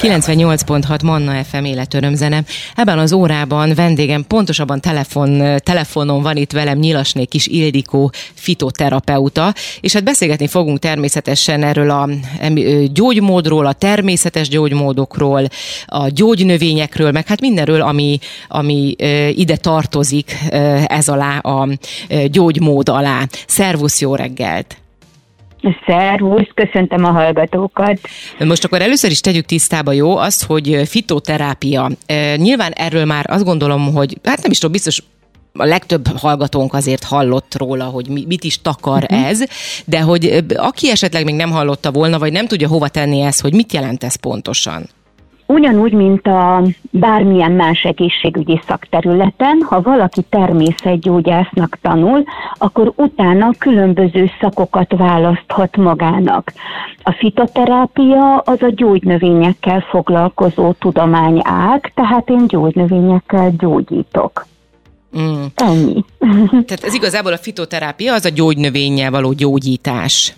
98.6 Manna FM életörömzene. Ebben az órában vendégem, pontosabban telefon, telefonon van itt velem Nyilasné Kis Ildikó fitoterapeuta, és hát beszélgetni fogunk természetesen erről a gyógymódról, a természetes gyógymódokról, a gyógynövényekről, meg hát mindenről, ami, ami ide tartozik ez alá, a gyógymód alá. Szervusz, jó reggelt! Szervusz, köszöntöm a hallgatókat. Most akkor először is tegyük tisztába, jó, azt, hogy fitoterápia. Nyilván erről már azt gondolom, hogy hát nem is tudom, biztos a legtöbb hallgatónk azért hallott róla, hogy mit is takar uh-huh. ez, de hogy aki esetleg még nem hallotta volna, vagy nem tudja hova tenni ezt, hogy mit jelent ez pontosan? Ugyanúgy, mint a bármilyen más egészségügyi szakterületen, ha valaki természetgyógyásznak tanul, akkor utána különböző szakokat választhat magának. A fitoterápia az a gyógynövényekkel foglalkozó tudományág, tehát én gyógynövényekkel gyógyítok. Mm. Ennyi. Tehát ez igazából a fitoterápia, az a gyógynövénnyel való gyógyítás.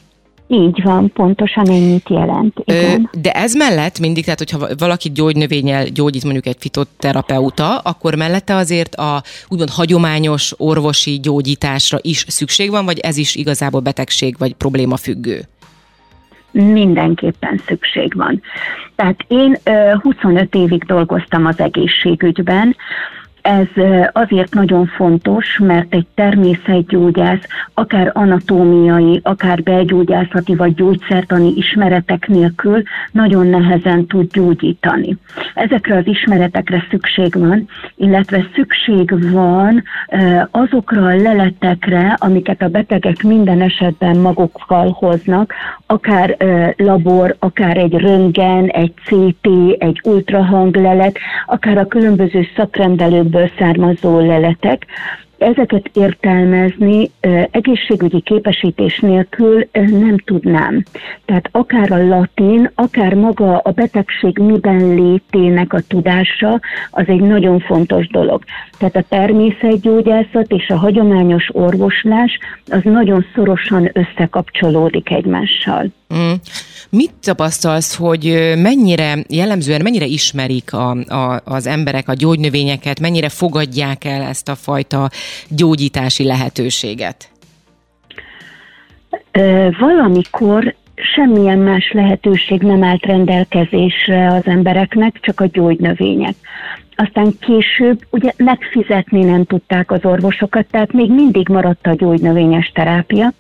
Így van, pontosan ennyit jelent. Igen. Ö, de ez mellett mindig, tehát hogyha valaki gyógynövényel gyógyít mondjuk egy fitoterapeuta, akkor mellette azért a úgymond hagyományos orvosi gyógyításra is szükség van, vagy ez is igazából betegség vagy probléma függő? Mindenképpen szükség van. Tehát én 25 évig dolgoztam az egészségügyben, ez azért nagyon fontos, mert egy természetgyógyász akár anatómiai, akár belgyógyászati vagy gyógyszertani ismeretek nélkül nagyon nehezen tud gyógyítani. Ezekre az ismeretekre szükség van, illetve szükség van azokra a leletekre, amiket a betegek minden esetben magukkal hoznak, akár labor, akár egy röntgen, egy CT, egy ultrahanglelet, akár a különböző szakrendelők ebből származó leletek, ezeket értelmezni egészségügyi képesítés nélkül nem tudnám. Tehát akár a latin, akár maga a betegség miben létének a tudása, az egy nagyon fontos dolog. Tehát a természetgyógyászat és a hagyományos orvoslás az nagyon szorosan összekapcsolódik egymással. Mm. Mit tapasztalsz, hogy mennyire jellemzően, mennyire ismerik a, a, az emberek a gyógynövényeket, mennyire fogadják el ezt a fajta gyógyítási lehetőséget? Valamikor semmilyen más lehetőség nem állt rendelkezésre az embereknek, csak a gyógynövények. Aztán később ugye megfizetni nem tudták az orvosokat, tehát még mindig maradt a gyógynövényes terápia,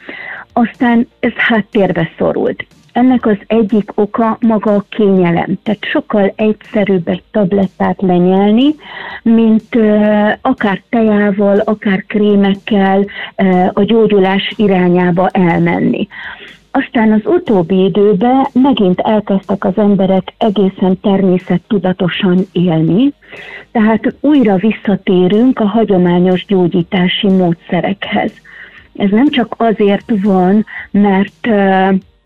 aztán ez háttérbe szorult. Ennek az egyik oka maga a kényelem. Tehát sokkal egyszerűbb egy tablettát lenyelni, mint akár tejával, akár krémekkel a gyógyulás irányába elmenni. Aztán az utóbbi időben megint elkezdtek az emberek egészen természettudatosan élni, tehát újra visszatérünk a hagyományos gyógyítási módszerekhez. Ez nem csak azért van, mert,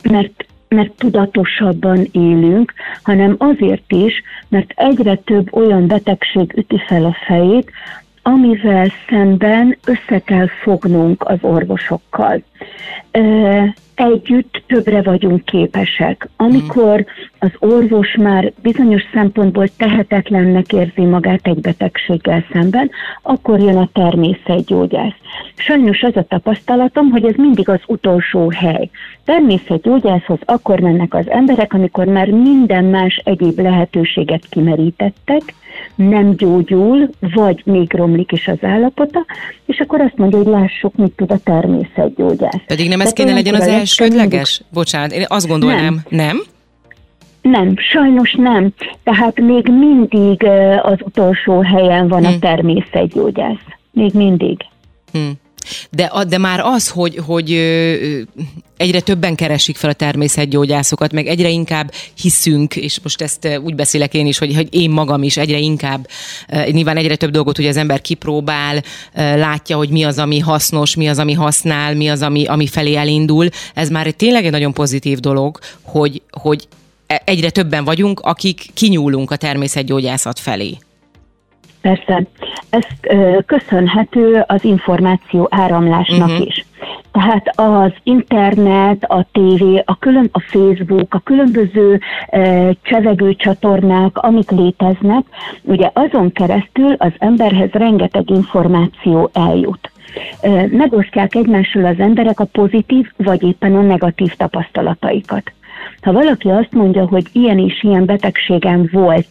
mert mert tudatosabban élünk, hanem azért is, mert egyre több olyan betegség üti fel a fejét, amivel szemben össze kell fognunk az orvosokkal együtt többre vagyunk képesek. Amikor az orvos már bizonyos szempontból tehetetlennek érzi magát egy betegséggel szemben, akkor jön a természetgyógyász. Sajnos az a tapasztalatom, hogy ez mindig az utolsó hely. Természetgyógyászhoz akkor mennek az emberek, amikor már minden más egyéb lehetőséget kimerítettek, nem gyógyul, vagy még romlik is az állapota, és akkor azt mondja, hogy lássuk, mit tud a természetgyógyász. Pedig nem ez kéne legyen az elsődleges? Bocsánat, én azt gondolnám, nem? nem? Nem, sajnos nem. Tehát még mindig az utolsó helyen van hmm. a természetgyógyász. Még mindig. Hmm. De, de már az, hogy, hogy egyre többen keresik fel a természetgyógyászokat, meg egyre inkább hiszünk, és most ezt úgy beszélek én is, hogy, hogy én magam is egyre inkább, nyilván egyre több dolgot ugye az ember kipróbál, látja, hogy mi az, ami hasznos, mi az, ami használ, mi az, ami, ami felé elindul. Ez már tényleg egy nagyon pozitív dolog, hogy, hogy e, egyre többen vagyunk, akik kinyúlunk a természetgyógyászat felé. Persze. Ez köszönhető az információ áramlásnak uh-huh. is. Tehát az internet, a tévé, a, külön, a Facebook, a különböző e, csevegő csatornák, amik léteznek, ugye azon keresztül az emberhez rengeteg információ eljut. E, megosztják egymással az emberek a pozitív vagy éppen a negatív tapasztalataikat. Ha valaki azt mondja, hogy ilyen és ilyen betegségem volt,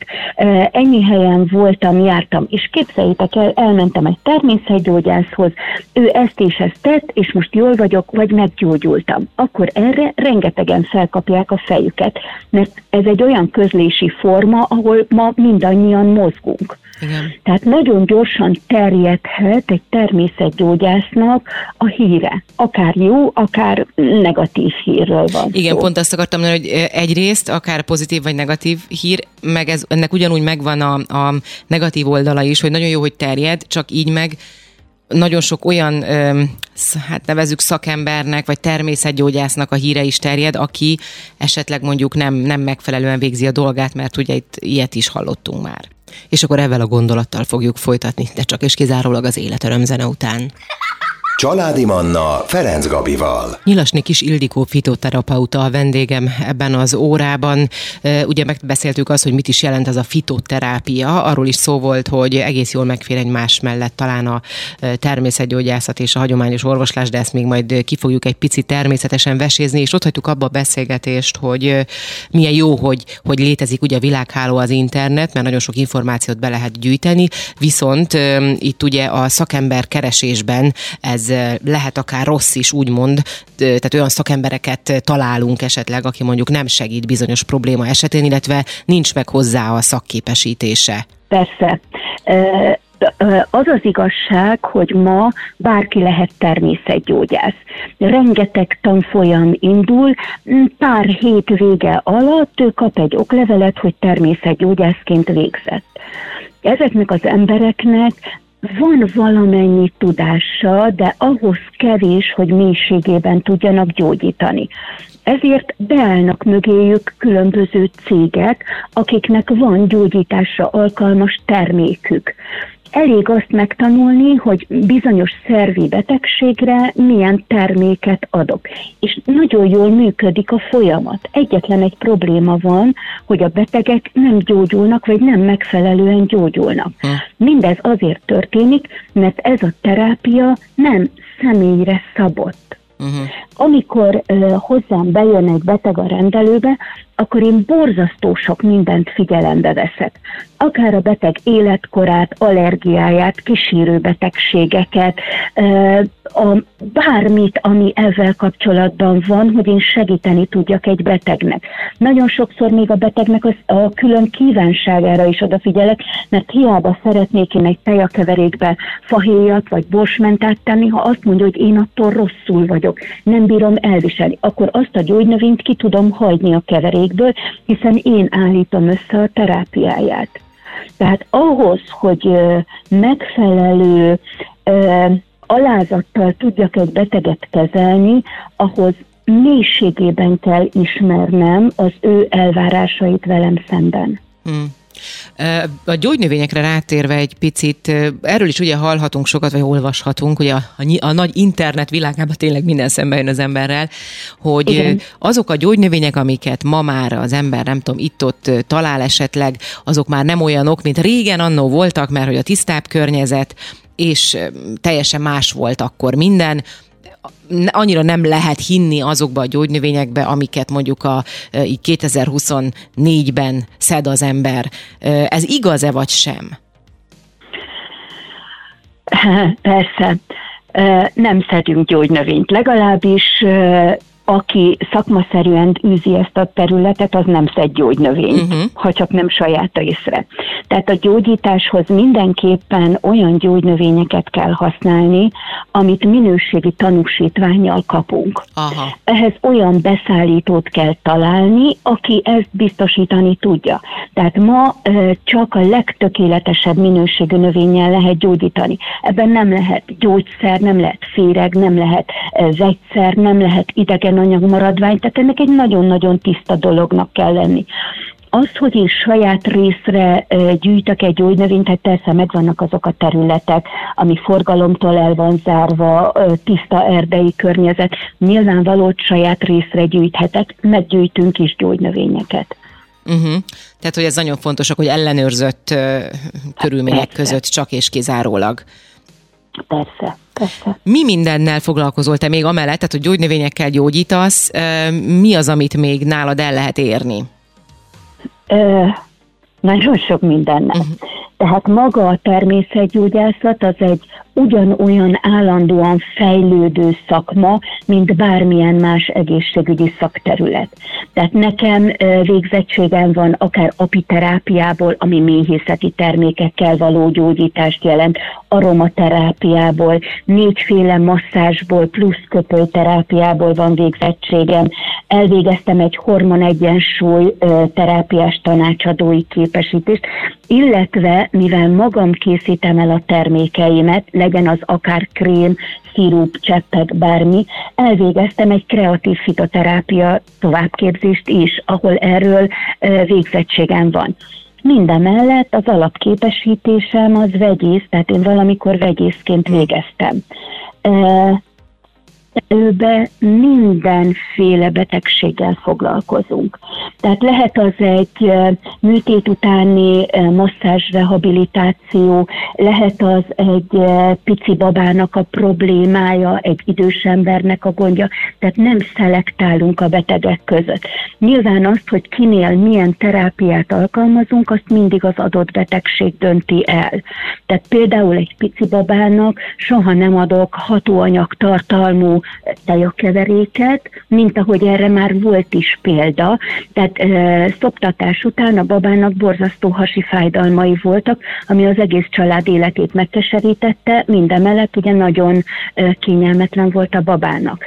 ennyi helyen voltam, jártam, és képzeljétek el, elmentem egy természetgyógyászhoz, ő ezt és ezt tett, és most jól vagyok, vagy meggyógyultam. Akkor erre rengetegen felkapják a fejüket, mert ez egy olyan közlési forma, ahol ma mindannyian mozgunk. Igen. Tehát nagyon gyorsan terjedhet egy természetgyógyásznak a híre. Akár jó, akár negatív hírről van Igen, szó. pont azt akartam mondani, hogy egyrészt akár pozitív vagy negatív hír, meg ez, ennek ugyanúgy megvan a, a negatív oldala is, hogy nagyon jó, hogy terjed, csak így meg nagyon sok olyan, hát nevezük szakembernek, vagy természetgyógyásznak a híre is terjed, aki esetleg mondjuk nem, nem megfelelően végzi a dolgát, mert ugye itt ilyet is hallottunk már. És akkor ezzel a gondolattal fogjuk folytatni, de csak és kizárólag az életörömzene után. Családi Manna Ferenc Gabival. Nyilasni Kis Ildikó fitoterapeuta a vendégem ebben az órában. Ugye megbeszéltük azt, hogy mit is jelent ez a fitoterápia. Arról is szó volt, hogy egész jól megfér egymás mellett talán a természetgyógyászat és a hagyományos orvoslás, de ezt még majd ki fogjuk egy picit természetesen vesézni, és ott hagytuk abba a beszélgetést, hogy milyen jó, hogy, hogy létezik ugye a világháló az internet, mert nagyon sok információt be lehet gyűjteni, viszont itt ugye a szakember keresésben ez lehet akár rossz is, úgymond, tehát olyan szakembereket találunk esetleg, aki mondjuk nem segít bizonyos probléma esetén, illetve nincs meg hozzá a szakképesítése. Persze az az igazság, hogy ma bárki lehet természetgyógyász. Rengeteg tanfolyam indul, pár hét vége alatt ő kap egy oklevelet, hogy természetgyógyászként végzett. Ezeknek az embereknek van valamennyi tudása, de ahhoz kevés, hogy mélységében tudjanak gyógyítani. Ezért beállnak mögéjük különböző cégek, akiknek van gyógyításra alkalmas termékük elég azt megtanulni, hogy bizonyos szervi betegségre milyen terméket adok. És nagyon jól működik a folyamat. Egyetlen egy probléma van, hogy a betegek nem gyógyulnak, vagy nem megfelelően gyógyulnak. Hm. Mindez azért történik, mert ez a terápia nem személyre szabott. Uh-huh. Amikor uh, hozzám bejön egy beteg a rendelőbe, akkor én borzasztó sok mindent figyelembe veszek. Akár a beteg életkorát, allergiáját, kísérő betegségeket, a bármit, ami ezzel kapcsolatban van, hogy én segíteni tudjak egy betegnek. Nagyon sokszor még a betegnek az, a külön kívánságára is odafigyelek, mert hiába szeretnék én egy tejakeverékbe fahéjat vagy borsmentát tenni, ha azt mondja, hogy én attól rosszul vagyok, nem bírom elviselni, akkor azt a gyógynövényt ki tudom hagyni a keverék cégből, hiszen én állítom össze a terápiáját. Tehát ahhoz, hogy megfelelő alázattal tudjak egy beteget kezelni, ahhoz mélységében kell ismernem az ő elvárásait velem szemben. Hmm. A gyógynövényekre rátérve egy picit, erről is ugye hallhatunk sokat, vagy olvashatunk, hogy a, a, a nagy internet világában tényleg minden szemben jön az emberrel, hogy Igen. azok a gyógynövények, amiket ma már az ember, nem tudom, itt-ott talál esetleg, azok már nem olyanok, mint régen annó voltak, mert hogy a tisztább környezet, és teljesen más volt akkor minden, annyira nem lehet hinni azokba a gyógynövényekbe, amiket mondjuk a így 2024-ben szed az ember. Ez igaz-e vagy sem? Persze. Nem szedünk gyógynövényt, legalábbis aki szakmaszerűen űzi ezt a területet, az nem szed gyógynövényt, uh-huh. ha csak nem saját észre. Tehát a gyógyításhoz mindenképpen olyan gyógynövényeket kell használni, amit minőségi tanúsítványjal kapunk. Aha. Ehhez olyan beszállítót kell találni, aki ezt biztosítani tudja. Tehát ma csak a legtökéletesebb minőségű növényel lehet gyógyítani. Ebben nem lehet gyógyszer, nem lehet féreg, nem lehet vegyszer, nem lehet idegen anyag maradvány, tehát ennek egy nagyon-nagyon tiszta dolognak kell lenni. Az, hogy én saját részre gyűjtök egy gyógynövényt, tehát persze megvannak azok a területek, ami forgalomtól el van zárva, tiszta erdei környezet. Nyilvánvaló, hogy saját részre gyűjthetek, meggyűjtünk is gyógynövényeket. Uh-huh. Tehát, hogy ez nagyon fontos, hogy ellenőrzött uh, körülmények persze. között csak és kizárólag. Persze, persze. Mi mindennel foglalkozol te még amellett, tehát hogy gyógynövényekkel gyógyítasz, mi az, amit még nálad el lehet érni? Ö, nagyon sok mindennel. Uh-huh. Tehát maga a természetgyógyászat az egy ugyanolyan állandóan fejlődő szakma, mint bármilyen más egészségügyi szakterület. Tehát nekem végzettségem van akár apiterápiából, ami méhészeti termékekkel való gyógyítást jelent, aromaterápiából, négyféle masszázsból plusz köpőterápiából van végzettségem. Elvégeztem egy hormonegyensúly terápiás tanácsadói képesítést, illetve mivel magam készítem el a termékeimet, legyen az akár krém, szirup, cseppek, bármi, elvégeztem egy kreatív fitoterápia továbbképzést is, ahol erről végzettségem van. Minden mellett az alapképesítésem az vegyész, tehát én valamikor vegyészként végeztem előbe mindenféle betegséggel foglalkozunk. Tehát lehet az egy műtét utáni masszázs rehabilitáció, lehet az egy pici babának a problémája, egy idős embernek a gondja, tehát nem szelektálunk a betegek között. Nyilván azt, hogy kinél milyen terápiát alkalmazunk, azt mindig az adott betegség dönti el. Tehát például egy pici babának soha nem adok hatóanyag tartalmú tejakeveréket, mint ahogy erre már volt is példa. Tehát e, szoptatás után a babának borzasztó hasi fájdalmai voltak, ami az egész család életét megkeserítette, mindemellett ugye nagyon e, kényelmetlen volt a babának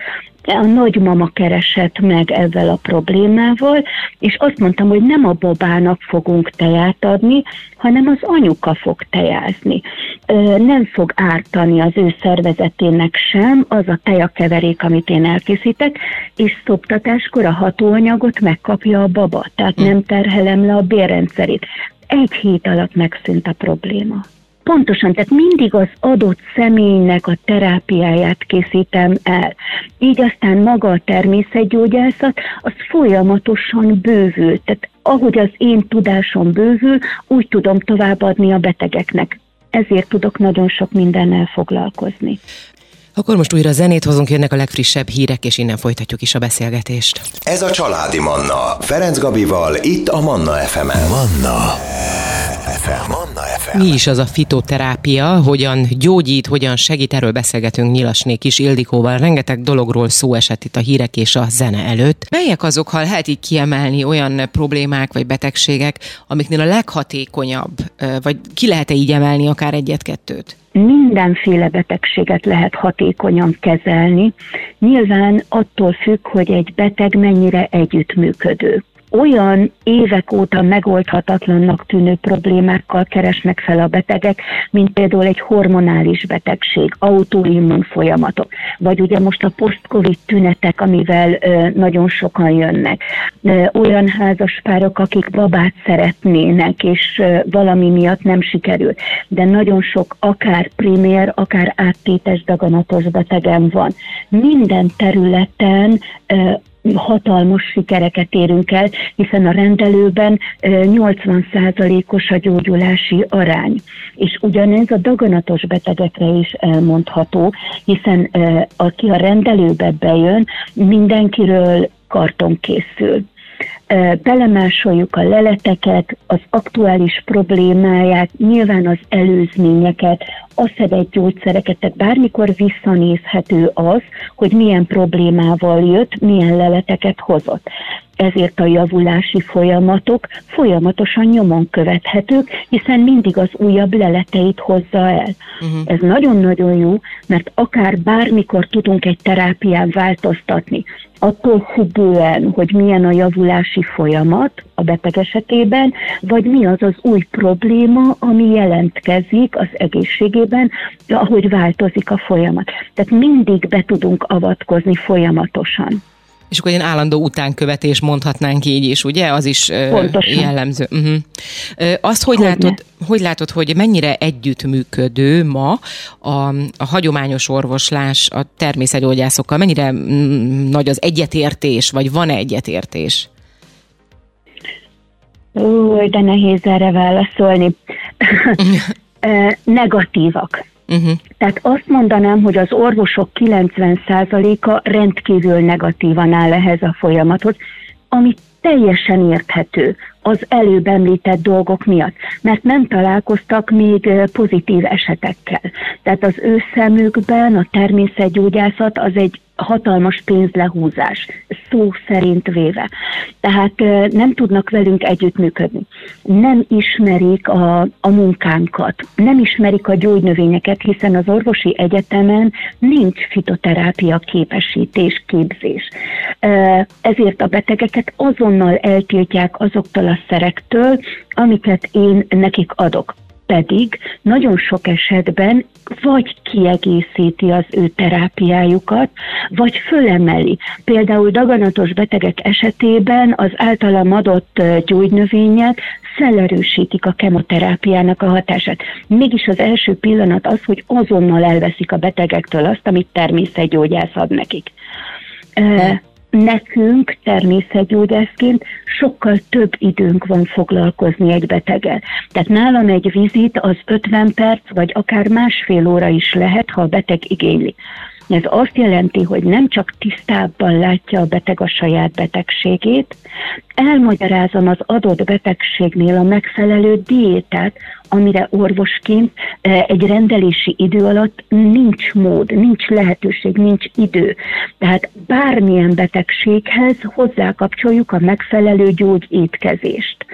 a nagymama keresett meg ezzel a problémával, és azt mondtam, hogy nem a babának fogunk teját adni, hanem az anyuka fog tejázni. Nem fog ártani az ő szervezetének sem az a tejakeverék, amit én elkészítek, és szoptatáskor a hatóanyagot megkapja a baba, tehát nem terhelem le a bérrendszerét. Egy hét alatt megszűnt a probléma. Pontosan, tehát mindig az adott személynek a terápiáját készítem el. Így aztán maga a természetgyógyászat, az folyamatosan bővül. Tehát ahogy az én tudásom bővül, úgy tudom továbbadni a betegeknek. Ezért tudok nagyon sok mindennel foglalkozni. Akkor most újra zenét hozunk, jönnek a legfrissebb hírek, és innen folytatjuk is a beszélgetést. Ez a Családi Manna, Ferenc Gabival, itt a Manna FM-en. Manna FM. FM. Mi is az a fitoterápia, hogyan gyógyít, hogyan segít, erről beszélgetünk Nyilasnék is Ildikóval. Rengeteg dologról szó esett itt a hírek és a zene előtt. Melyek azok, ha lehet így kiemelni olyan problémák vagy betegségek, amiknél a leghatékonyabb, vagy ki lehet-e így emelni akár egyet-kettőt? mindenféle betegséget lehet hatékonyan kezelni. Nyilván attól függ, hogy egy beteg mennyire együttműködő olyan évek óta megoldhatatlannak tűnő problémákkal keresnek fel a betegek, mint például egy hormonális betegség, autoimmun folyamatok, vagy ugye most a post-covid tünetek, amivel nagyon sokan jönnek. Olyan házaspárok, akik babát szeretnének, és valami miatt nem sikerül, de nagyon sok akár primér, akár áttétes daganatos betegem van. Minden területen hatalmas sikereket érünk el, hiszen a rendelőben 80%-os a gyógyulási arány. És ugyanez a daganatos betegekre is elmondható, hiszen aki a rendelőbe bejön, mindenkiről karton készül belemásoljuk a leleteket, az aktuális problémáját, nyilván az előzményeket, a szedett gyógyszereket, tehát bármikor visszanézhető az, hogy milyen problémával jött, milyen leleteket hozott. Ezért a javulási folyamatok folyamatosan nyomon követhetők, hiszen mindig az újabb leleteit hozza el. Uh-huh. Ez nagyon-nagyon jó, mert akár bármikor tudunk egy terápián változtatni, attól függően, hogy milyen a javulási folyamat a beteg esetében, vagy mi az az új probléma, ami jelentkezik az egészségében, ahogy változik a folyamat. Tehát mindig be tudunk avatkozni folyamatosan. És akkor egy állandó utánkövetés mondhatnánk így is, ugye? Az is Pontosan. jellemző. Uh-huh. Azt hogy, hogy látod, hogy látod, hogy mennyire együttműködő ma a, a hagyományos orvoslás a természetgyógyászokkal? Mennyire nagy az egyetértés, vagy van-e egyetértés? Új, de nehéz erre válaszolni. Negatívak Uh-huh. Tehát azt mondanám, hogy az orvosok 90%-a rendkívül negatívan áll ehhez a folyamathoz, ami teljesen érthető az előbb említett dolgok miatt, mert nem találkoztak még pozitív esetekkel. Tehát az ő szemükben a természetgyógyászat az egy hatalmas pénzlehúzás, szó szerint véve. Tehát nem tudnak velünk együttműködni. Nem ismerik a, a munkánkat, nem ismerik a gyógynövényeket, hiszen az orvosi egyetemen nincs fitoterápia képesítés, képzés. Ezért a betegeket azonnal eltiltják azoktól a szerektől, amiket én nekik adok pedig nagyon sok esetben vagy kiegészíti az ő terápiájukat, vagy fölemeli. Például daganatos betegek esetében az általam adott gyógynövények szellerősítik a kemoterápiának a hatását. Mégis az első pillanat az, hogy azonnal elveszik a betegektől azt, amit természetgyógyász ad nekik nekünk természetgyógyászként sokkal több időnk van foglalkozni egy beteggel. Tehát nálam egy vizit az 50 perc, vagy akár másfél óra is lehet, ha a beteg igényli. Ez azt jelenti, hogy nem csak tisztábban látja a beteg a saját betegségét, elmagyarázom az adott betegségnél a megfelelő diétát, amire orvosként e, egy rendelési idő alatt nincs mód, nincs lehetőség, nincs idő. Tehát bármilyen betegséghez hozzákapcsoljuk a megfelelő gyógyétkezést,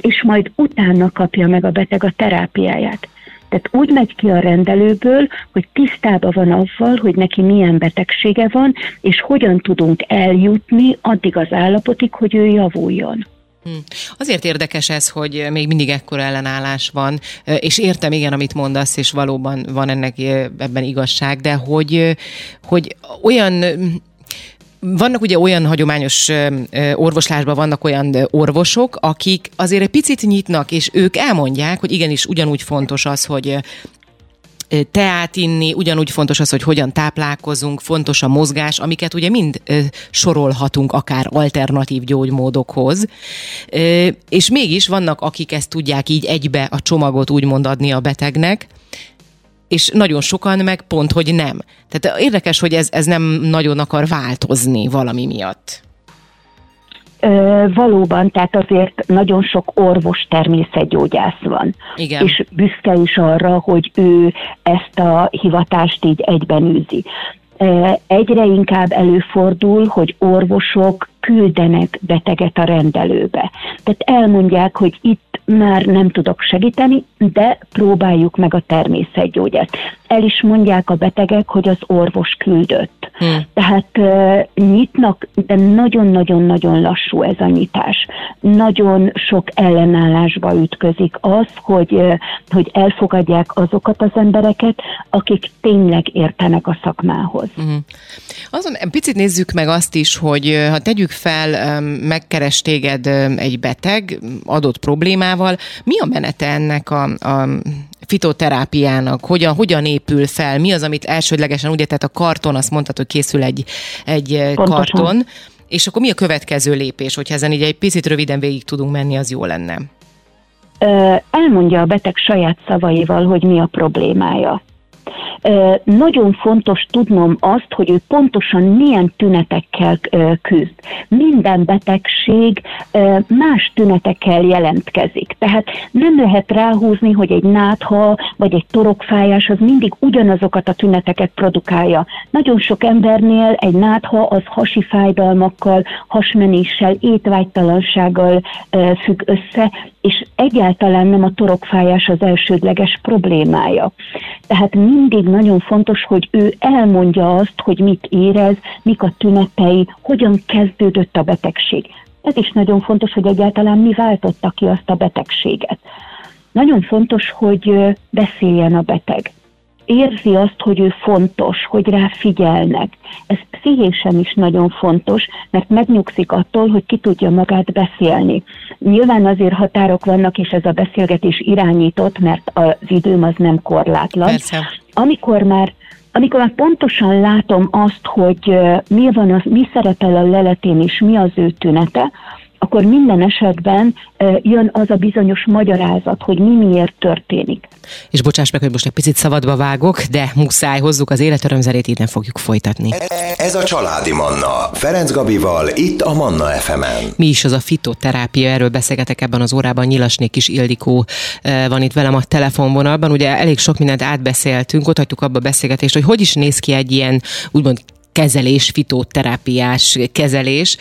és majd utána kapja meg a beteg a terápiáját. Tehát úgy megy ki a rendelőből, hogy tisztában van azzal, hogy neki milyen betegsége van, és hogyan tudunk eljutni addig az állapotig, hogy ő javuljon. Hm. Azért érdekes ez, hogy még mindig ekkora ellenállás van, és értem igen, amit mondasz, és valóban van ennek ebben igazság, de hogy, hogy olyan vannak ugye olyan hagyományos orvoslásban vannak olyan orvosok, akik azért egy picit nyitnak, és ők elmondják, hogy igenis ugyanúgy fontos az, hogy teát inni, ugyanúgy fontos az, hogy hogyan táplálkozunk, fontos a mozgás, amiket ugye mind sorolhatunk akár alternatív gyógymódokhoz. És mégis vannak, akik ezt tudják így egybe a csomagot úgymond adni a betegnek, és nagyon sokan meg pont, hogy nem. Tehát érdekes, hogy ez, ez nem nagyon akar változni valami miatt. Ö, valóban, tehát azért nagyon sok orvos természetgyógyász van. Igen. És büszke is arra, hogy ő ezt a hivatást így egyben űzi. Egyre inkább előfordul, hogy orvosok küldenek beteget a rendelőbe. Tehát elmondják, hogy itt már nem tudok segíteni, de próbáljuk meg a természetgyógyást. El is mondják a betegek, hogy az orvos küldött. Hmm. Tehát uh, nyitnak, de nagyon-nagyon-nagyon lassú ez a nyitás. Nagyon sok ellenállásba ütközik az, hogy, uh, hogy elfogadják azokat az embereket, akik tényleg értenek a szakmához. Hmm. Azon picit nézzük meg azt is, hogy ha tegyük fel, megkeres téged egy beteg adott problémával, mi a menete ennek a, a fitoterápiának, hogyan, hogyan épül fel, mi az, amit elsődlegesen, ugye, tehát a karton, azt mondtad, hogy készül egy, egy Pontosan. karton, és akkor mi a következő lépés, hogyha ezen így egy picit röviden végig tudunk menni, az jó lenne? Elmondja a beteg saját szavaival, hogy mi a problémája. Nagyon fontos tudnom azt, hogy ő pontosan milyen tünetekkel küzd. Minden betegség más tünetekkel jelentkezik. Tehát nem lehet ráhúzni, hogy egy nátha vagy egy torokfájás az mindig ugyanazokat a tüneteket produkálja. Nagyon sok embernél egy nátha az hasi fájdalmakkal, hasmenéssel, étvágytalansággal függ össze, és egyáltalán nem a torokfájás az elsődleges problémája. Tehát mindig nagyon fontos, hogy ő elmondja azt, hogy mit érez, mik a tünetei, hogyan kezdődött a betegség. Ez is nagyon fontos, hogy egyáltalán mi váltotta ki azt a betegséget. Nagyon fontos, hogy beszéljen a beteg érzi azt, hogy ő fontos, hogy rá figyelnek. Ez pszichésen is nagyon fontos, mert megnyugszik attól, hogy ki tudja magát beszélni. Nyilván azért határok vannak, és ez a beszélgetés irányított, mert az időm az nem korlátlan. Persze. Amikor már amikor már pontosan látom azt, hogy mi, van az, mi szerepel a leletén és mi az ő tünete, akkor minden esetben jön az a bizonyos magyarázat, hogy mi miért történik. És bocsáss meg, hogy most egy picit szabadba vágok, de muszáj hozzuk az életörömzerét, innen fogjuk folytatni. Ez a Családi Manna, Ferenc Gabival, itt a Manna FM-en. Mi is az a fitoterápia, erről beszélgetek ebben az órában, Nyilasnék is Ildikó van itt velem a telefonvonalban. Ugye elég sok mindent átbeszéltünk, ott hagytuk abba a beszélgetést, hogy hogy is néz ki egy ilyen úgymond kezelés, fitoterápiás kezelés,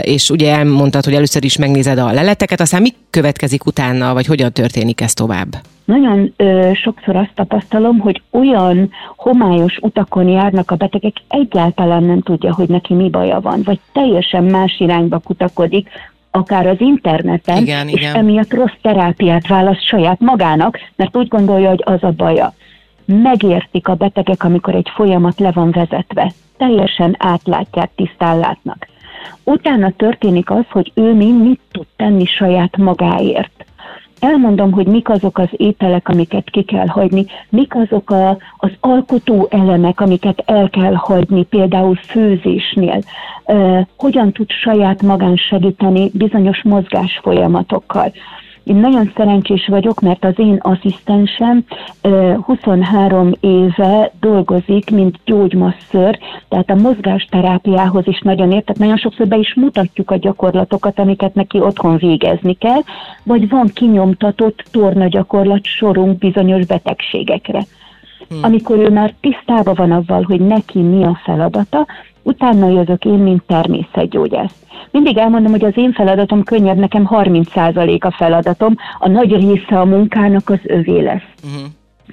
és ugye elmondtad, hogy először is megnézed a leleteket, aztán mi következik utána, vagy hogyan történik ez tovább? Nagyon ö, sokszor azt tapasztalom, hogy olyan homályos utakon járnak a betegek, egyáltalán nem tudja, hogy neki mi baja van, vagy teljesen más irányba kutakodik, akár az interneten, igen, és igen. emiatt rossz terápiát választ saját magának, mert úgy gondolja, hogy az a baja megértik a betegek, amikor egy folyamat le van vezetve. Teljesen átlátják, tisztán látnak. Utána történik az, hogy ő mi mit tud tenni saját magáért. Elmondom, hogy mik azok az ételek, amiket ki kell hagyni, mik azok a, az alkotó elemek, amiket el kell hagyni, például főzésnél. Uh, hogyan tud saját magán segíteni bizonyos mozgás folyamatokkal. Én nagyon szerencsés vagyok, mert az én asszisztensem 23 éve dolgozik, mint gyógymasször, tehát a mozgásterápiához is nagyon ért, tehát nagyon sokszor be is mutatjuk a gyakorlatokat, amiket neki otthon végezni kell, vagy van kinyomtatott torna gyakorlat sorunk bizonyos betegségekre. Hmm. Amikor ő már tisztában van avval, hogy neki mi a feladata, utána jövök én, mint természetgyógyász. Mindig elmondom, hogy az én feladatom könnyebb, nekem 30% a feladatom, a nagy része a munkának az övé lesz. Uh-huh.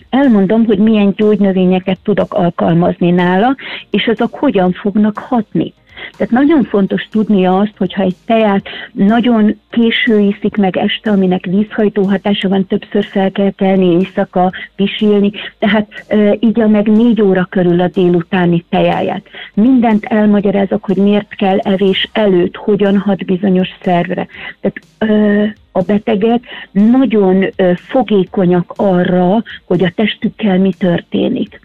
Elmondom, hogy milyen gyógynövényeket tudok alkalmazni nála, és azok hogyan fognak hatni. Tehát nagyon fontos tudnia azt, hogyha egy teát nagyon késő iszik meg este, aminek vízhajtó hatása van, többször fel kell kelni éjszaka, pisilni, tehát e, így a meg négy óra körül a délutáni tejáját. Mindent elmagyarázok, hogy miért kell evés előtt, hogyan hat bizonyos szervre. Tehát e, a betegek nagyon fogékonyak arra, hogy a testükkel mi történik.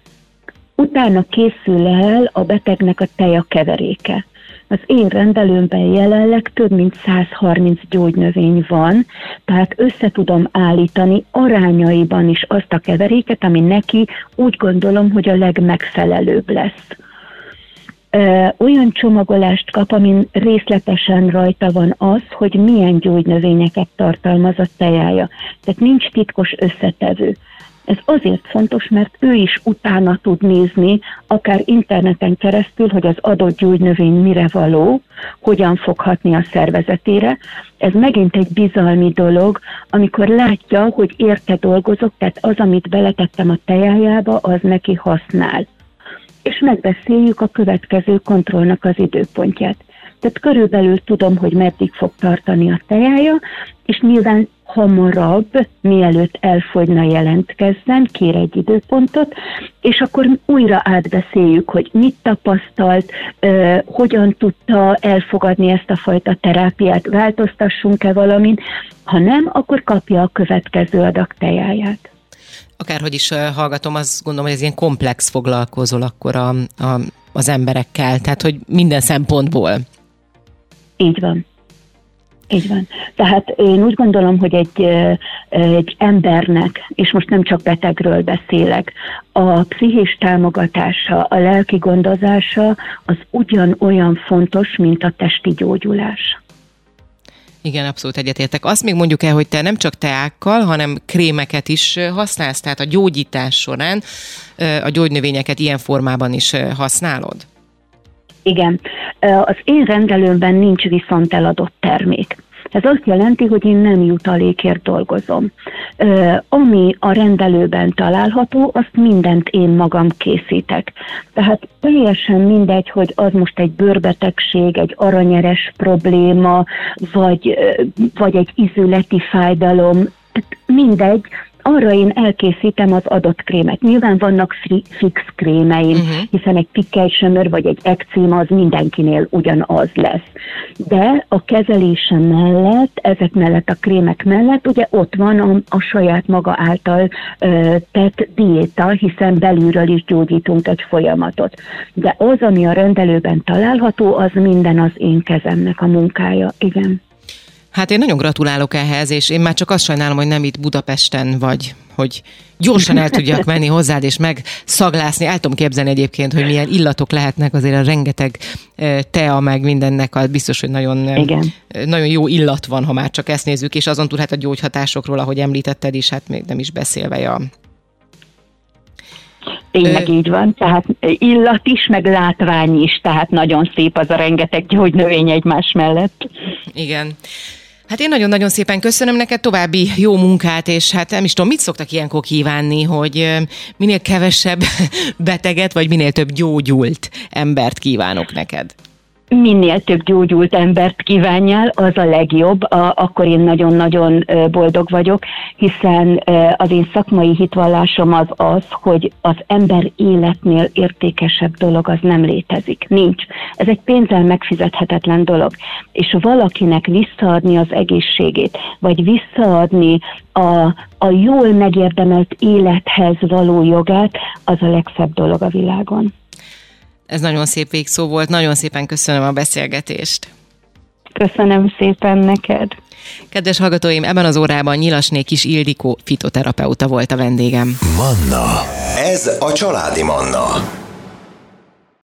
Utána készül el a betegnek a teja keveréke. Az én rendelőmben jelenleg több mint 130 gyógynövény van, tehát össze tudom állítani arányaiban is azt a keveréket, ami neki úgy gondolom, hogy a legmegfelelőbb lesz olyan csomagolást kap, amin részletesen rajta van az, hogy milyen gyógynövényeket tartalmaz a tejája. Tehát nincs titkos összetevő. Ez azért fontos, mert ő is utána tud nézni, akár interneten keresztül, hogy az adott gyógynövény mire való, hogyan fog hatni a szervezetére. Ez megint egy bizalmi dolog, amikor látja, hogy érte dolgozok, tehát az, amit beletettem a tejájába, az neki használ. És megbeszéljük a következő kontrollnak az időpontját. Tehát körülbelül tudom, hogy meddig fog tartani a tejája, és nyilván hamarabb, mielőtt elfogyna jelentkezzen, kér egy időpontot, és akkor újra átbeszéljük, hogy mit tapasztalt, hogyan tudta elfogadni ezt a fajta terápiát, változtassunk-e valamin, ha nem, akkor kapja a következő adag tejáját. Akárhogy is hallgatom, azt gondolom, hogy ez ilyen komplex foglalkozol akkor a, a, az emberekkel, tehát hogy minden szempontból. Így van. Így van. Tehát én úgy gondolom, hogy egy, egy embernek, és most nem csak betegről beszélek, a pszichés támogatása, a lelki gondozása az ugyanolyan fontos, mint a testi gyógyulás. Igen, abszolút egyetértek. Azt még mondjuk el, hogy te nem csak teákkal, hanem krémeket is használsz, tehát a gyógyítás során a gyógynövényeket ilyen formában is használod? Igen. Az én rendelőmben nincs viszont eladott termék. Ez azt jelenti, hogy én nem jutalékért dolgozom. Ami a rendelőben található, azt mindent én magam készítek. Tehát teljesen mindegy, hogy az most egy bőrbetegség, egy aranyeres probléma, vagy, vagy egy izületi fájdalom, mindegy, arra én elkészítem az adott krémet. Nyilván vannak fix krémeim, uh-huh. hiszen egy pikkely vagy egy ekcím az mindenkinél ugyanaz lesz. De a kezelése mellett, ezek mellett a krémek mellett, ugye ott van a, a saját maga által ö, tett diéta, hiszen belülről is gyógyítunk egy folyamatot. De az, ami a rendelőben található, az minden az én kezemnek a munkája, igen. Hát én nagyon gratulálok ehhez, és én már csak azt sajnálom, hogy nem itt Budapesten vagy, hogy gyorsan el tudjak menni hozzád, és megszaglászni. El tudom képzelni egyébként, hogy milyen illatok lehetnek azért a rengeteg tea, meg mindennek, a biztos, hogy nagyon, Igen. nagyon jó illat van, ha már csak ezt nézzük, és azon túl hát a gyógyhatásokról, ahogy említetted is, hát még nem is beszélve a Tényleg Ö... így van, tehát illat is, meg látvány is, tehát nagyon szép az a rengeteg gyógynövény egymás mellett. Igen. Hát én nagyon-nagyon szépen köszönöm neked, további jó munkát, és hát nem is tudom, mit szoktak ilyenkor kívánni, hogy minél kevesebb beteget, vagy minél több gyógyult embert kívánok neked minél több gyógyult embert kívánjál, az a legjobb, a, akkor én nagyon-nagyon boldog vagyok, hiszen az én szakmai hitvallásom az az, hogy az ember életnél értékesebb dolog az nem létezik. Nincs. Ez egy pénzzel megfizethetetlen dolog. És valakinek visszaadni az egészségét, vagy visszaadni a, a jól megérdemelt élethez való jogát, az a legszebb dolog a világon. Ez nagyon szép végszó volt, nagyon szépen köszönöm a beszélgetést. Köszönöm szépen neked. Kedves hallgatóim, ebben az órában Nyilasné Kis Ildikó fitoterapeuta volt a vendégem. Manna. Ez a családi Manna.